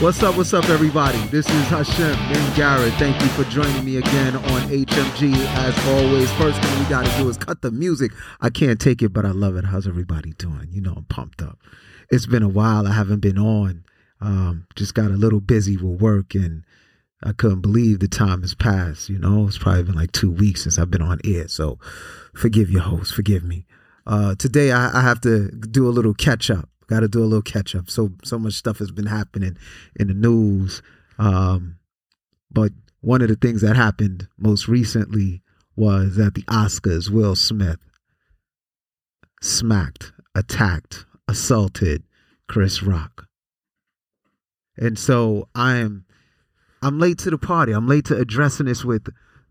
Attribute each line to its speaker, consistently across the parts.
Speaker 1: What's up, what's up, everybody? This is Hashem Ben Garrett. Thank you for joining me again on HMG. As always, first thing we got to do is cut the music. I can't take it, but I love it. How's everybody doing? You know, I'm pumped up. It's been a while. I haven't been on. Um, just got a little busy with work and I couldn't believe the time has passed. You know, it's probably been like two weeks since I've been on air. So forgive your host, forgive me. Uh, today I, I have to do a little catch up. Got to do a little catch up. So so much stuff has been happening in the news. Um, but one of the things that happened most recently was at the Oscars, Will Smith smacked, attacked, assaulted Chris Rock. And so I'm I'm late to the party. I'm late to addressing this with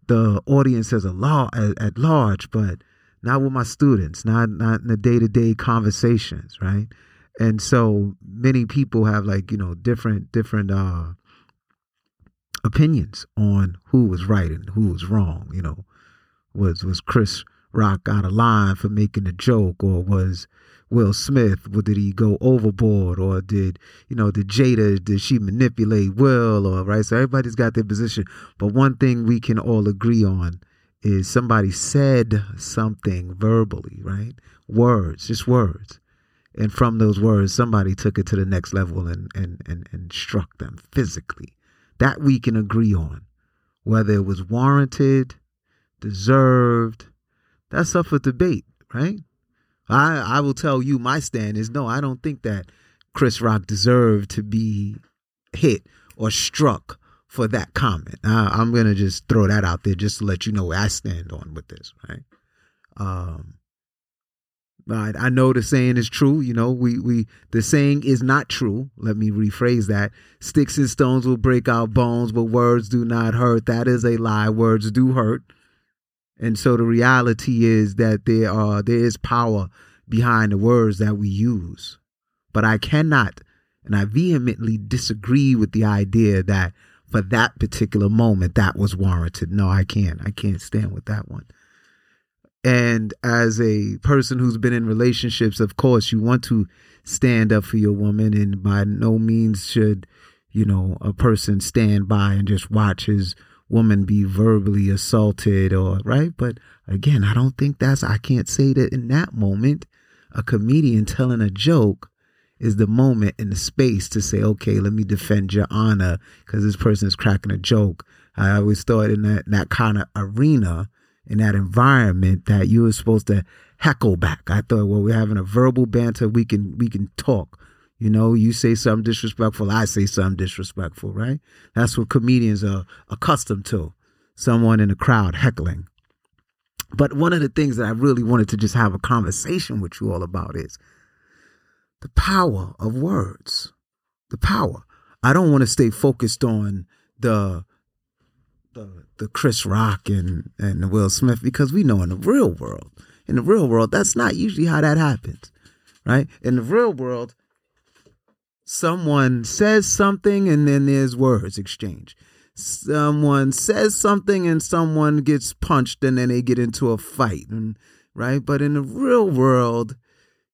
Speaker 1: the audience as a law at, at large, but not with my students, not not in the day to day conversations, right? And so many people have like you know different different uh, opinions on who was right and who was wrong. You know, was was Chris Rock out of line for making a joke, or was Will Smith? Did he go overboard, or did you know did Jada did she manipulate Will, or right? So everybody's got their position, but one thing we can all agree on is somebody said something verbally, right? Words, just words. And from those words, somebody took it to the next level and, and, and, and struck them physically. That we can agree on. Whether it was warranted, deserved, that's up for debate, right? I, I will tell you my stand is no, I don't think that Chris Rock deserved to be hit or struck for that comment. I, I'm gonna just throw that out there just to let you know where I stand on with this, right? Um, but I know the saying is true. You know, we we the saying is not true. Let me rephrase that. Sticks and stones will break our bones, but words do not hurt. That is a lie. Words do hurt. And so the reality is that there are there is power behind the words that we use. But I cannot and I vehemently disagree with the idea that for that particular moment that was warranted. No, I can't. I can't stand with that one. And as a person who's been in relationships, of course, you want to stand up for your woman, and by no means should, you know, a person stand by and just watch his woman be verbally assaulted or, right? But again, I don't think that's, I can't say that in that moment, a comedian telling a joke is the moment in the space to say, okay, let me defend your honor because this person is cracking a joke. I always thought in that, in that kind of arena, in that environment, that you were supposed to heckle back. I thought, well, we're having a verbal banter. We can we can talk. You know, you say something disrespectful, I say something disrespectful, right? That's what comedians are accustomed to. Someone in the crowd heckling. But one of the things that I really wanted to just have a conversation with you all about is the power of words. The power. I don't want to stay focused on the the the Chris Rock and and Will Smith because we know in the real world, in the real world, that's not usually how that happens, right? In the real world, someone says something and then there's words exchange. Someone says something and someone gets punched and then they get into a fight, and right? But in the real world,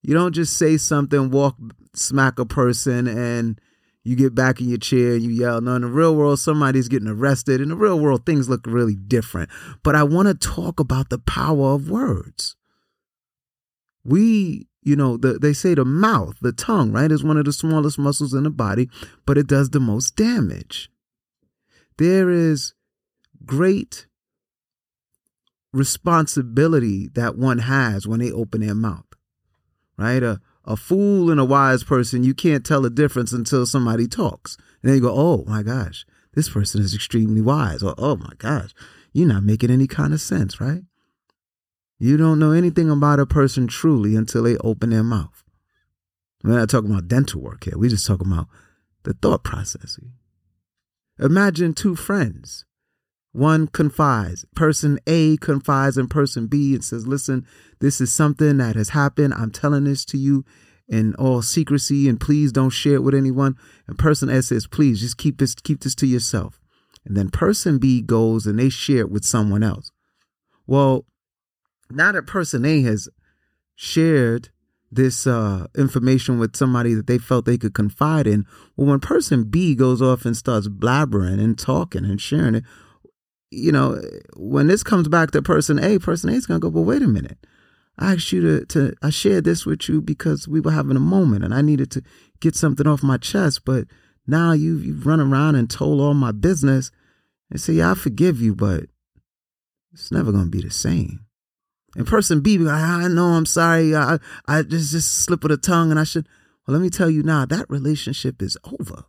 Speaker 1: you don't just say something, walk, smack a person, and you get back in your chair and you yell. No, in the real world, somebody's getting arrested. In the real world, things look really different. But I want to talk about the power of words. We, you know, the, they say the mouth, the tongue, right, is one of the smallest muscles in the body, but it does the most damage. There is great responsibility that one has when they open their mouth right? A, a fool and a wise person, you can't tell the difference until somebody talks. And then you go, oh my gosh, this person is extremely wise. Or, oh my gosh, you're not making any kind of sense, right? You don't know anything about a person truly until they open their mouth. We're not talking about dental work here. We're just talking about the thought process. Imagine two friends one confides. Person A confides in person B and says, Listen, this is something that has happened. I'm telling this to you in all secrecy and please don't share it with anyone. And person A says, Please just keep this, keep this to yourself. And then person B goes and they share it with someone else. Well, now that person A has shared this uh, information with somebody that they felt they could confide in. Well, when person B goes off and starts blabbering and talking and sharing it, you know, when this comes back to person A, person A is going to go, well, wait a minute. I asked you to, to, I shared this with you because we were having a moment and I needed to get something off my chest. But now you, you've run around and told all my business and say, yeah, I forgive you, but it's never going to be the same. And person B, be like, I know, I'm sorry. I, I just, just slip of the tongue and I should, well, let me tell you now, that relationship is over.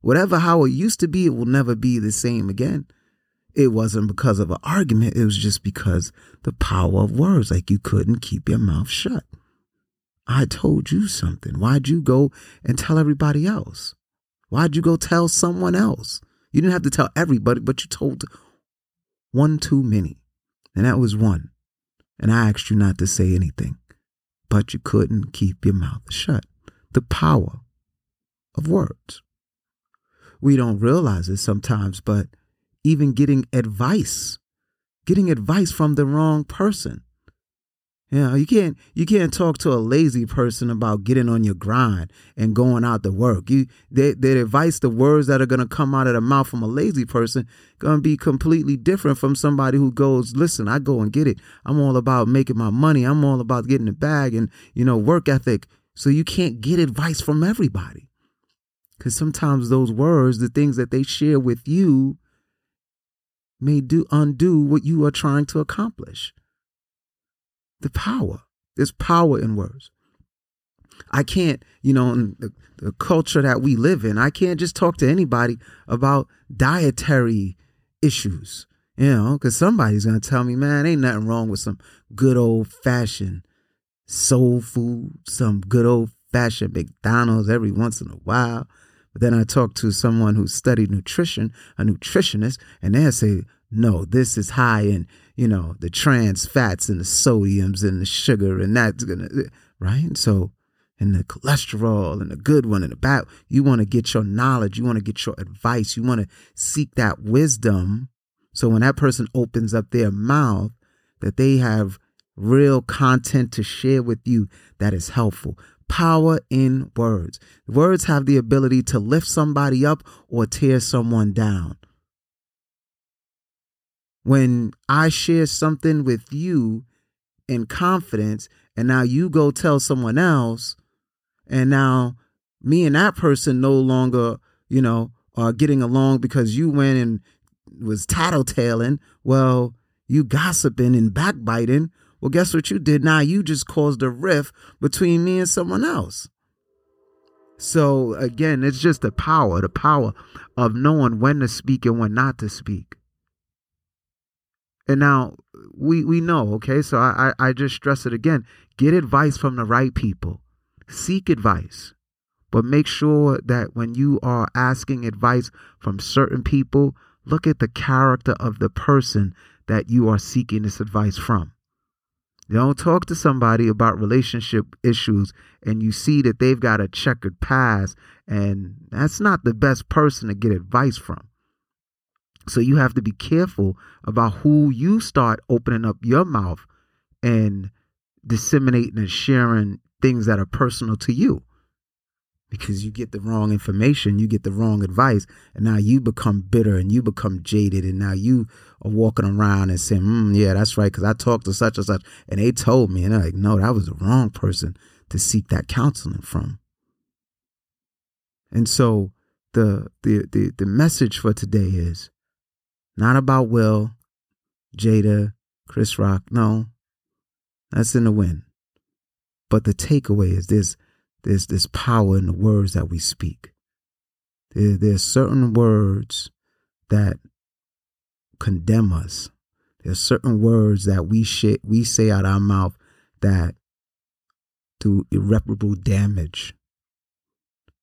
Speaker 1: Whatever how it used to be, it will never be the same again. It wasn't because of an argument. It was just because the power of words, like you couldn't keep your mouth shut. I told you something. Why'd you go and tell everybody else? Why'd you go tell someone else? You didn't have to tell everybody, but you told one too many. And that was one. And I asked you not to say anything, but you couldn't keep your mouth shut. The power of words. We don't realize it sometimes, but even getting advice, getting advice from the wrong person, you know, you can't you can't talk to a lazy person about getting on your grind and going out to work. You their advice, the words that are gonna come out of the mouth from a lazy person, gonna be completely different from somebody who goes, listen, I go and get it. I'm all about making my money. I'm all about getting the bag and you know work ethic. So you can't get advice from everybody, because sometimes those words, the things that they share with you, may do undo what you are trying to accomplish the power. There's power in words. I can't, you know, in the, the, culture that we live in, I can't just talk to anybody about dietary issues, you know, because somebody's going to tell me, man, ain't nothing wrong with some good old fashioned soul food, some good old fashioned McDonald's every once in a while. But then I talk to someone who studied nutrition, a nutritionist, and they'll say, no, this is high in you know, the trans fats and the sodiums and the sugar, and that's gonna, right? So, and the cholesterol and the good one and the bad. You want to get your knowledge, you want to get your advice, you want to seek that wisdom. So when that person opens up their mouth, that they have real content to share with you that is helpful. Power in words. Words have the ability to lift somebody up or tear someone down when I share something with you in confidence and now you go tell someone else and now me and that person no longer, you know, are getting along because you went and was tattletaling, well, you gossiping and backbiting. Well, guess what you did? Now you just caused a rift between me and someone else. So again, it's just the power, the power of knowing when to speak and when not to speak. And now we we know, okay? So I, I, I just stress it again. Get advice from the right people. Seek advice. But make sure that when you are asking advice from certain people, look at the character of the person that you are seeking this advice from. Don't talk to somebody about relationship issues and you see that they've got a checkered past and that's not the best person to get advice from. So you have to be careful about who you start opening up your mouth and disseminating and sharing things that are personal to you. Because you get the wrong information, you get the wrong advice, and now you become bitter and you become jaded, and now you are walking around and saying, mm, "Yeah, that's right," because I talked to such and such, and they told me, and I'm like, "No, that was the wrong person to seek that counseling from." And so, the the the, the message for today is not about Will, Jada, Chris Rock. No, that's in the wind. But the takeaway is this there's this power in the words that we speak. There, there's certain words that condemn us. There's certain words that we sh- we say out our mouth that do irreparable damage.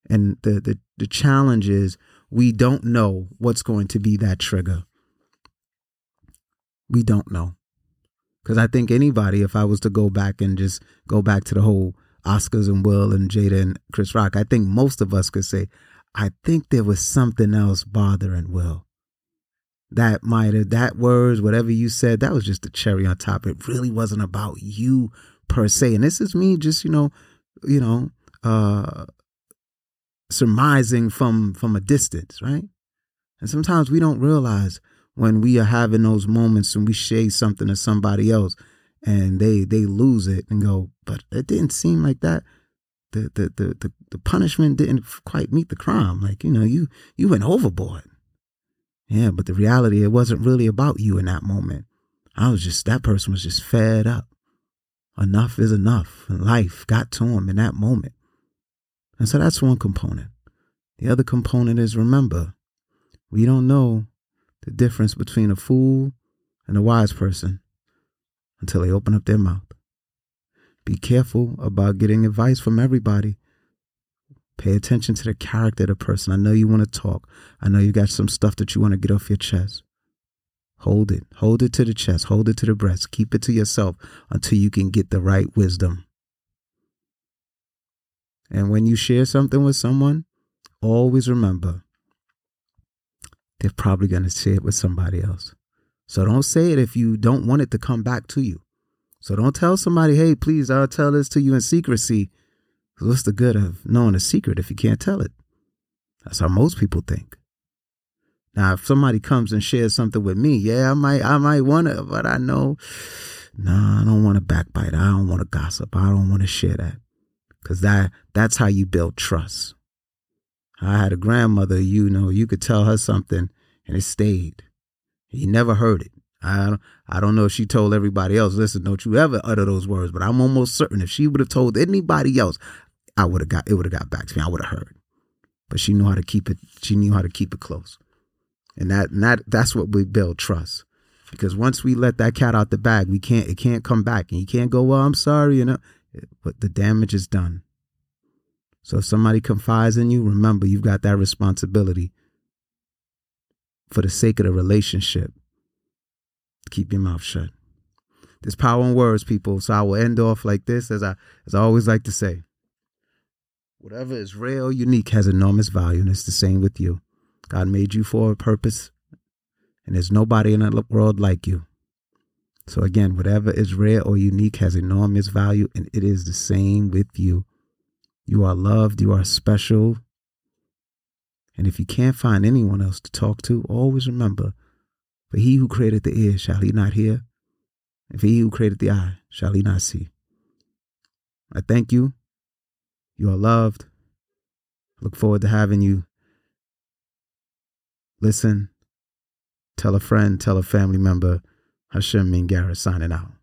Speaker 1: And the, the the challenge is we don't know what's going to be that trigger. We don't know. Because I think anybody, if I was to go back and just go back to the whole Oscars and Will and Jada and Chris Rock, I think most of us could say, I think there was something else bothering Will. That might have, that words, whatever you said, that was just the cherry on top. It really wasn't about you per se. And this is me just, you know, you know, uh surmising from from a distance, right? And sometimes we don't realize when we are having those moments and we say something to somebody else and they they lose it and go, but it didn't seem like that. The the the the, the punishment didn't quite meet the crime. Like, you know, you you went overboard. Yeah, but the reality it wasn't really about you in that moment. I was just that person was just fed up. Enough is enough. Life got to him in that moment. And so that's one component. The other component is remember, we don't know the difference between a fool and a wise person until they open up their mouth. Be careful about getting advice from everybody. Pay attention to the character of the person. I know you want to talk. I know you got some stuff that you want to get off your chest. Hold it. Hold it to the chest. Hold it to the breast. Keep it to yourself until you can get the right wisdom. And when you share something with someone, always remember they're probably going to share it with somebody else. So don't say it if you don't want it to come back to you. So don't tell somebody, hey, please, I'll tell this to you in secrecy. What's the good of knowing a secret if you can't tell it? That's how most people think. Now, if somebody comes and shares something with me, yeah, I might, I might want to, but I know, no, nah, I don't want to backbite. I don't want to gossip. I don't want to share that, because that that's how you build trust. I had a grandmother, you know, you could tell her something and it stayed. You never heard it. I I don't know if she told everybody else, listen, don't you ever utter those words, but I'm almost certain if she would have told anybody else, I would have got, it would have got back to me. I would have heard. But she knew how to keep it, she knew how to keep it close. And that, and that, that's what we build trust. Because once we let that cat out the bag, we can't, it can't come back and you can't go, well, I'm sorry, you know, but the damage is done. So if somebody confides in you, remember you've got that responsibility for the sake of the relationship. Keep your mouth shut. There's power in words, people. So I will end off like this, as I as I always like to say. Whatever is real, unique, has enormous value, and it's the same with you. God made you for a purpose, and there's nobody in the world like you. So again, whatever is rare or unique has enormous value, and it is the same with you. You are loved. You are special. And if you can't find anyone else to talk to, always remember for he who created the ear, shall he not hear? And for he who created the eye, shall he not see? I thank you. You are loved. Look forward to having you listen, tell a friend, tell a family member. Hashem Mingara signing out.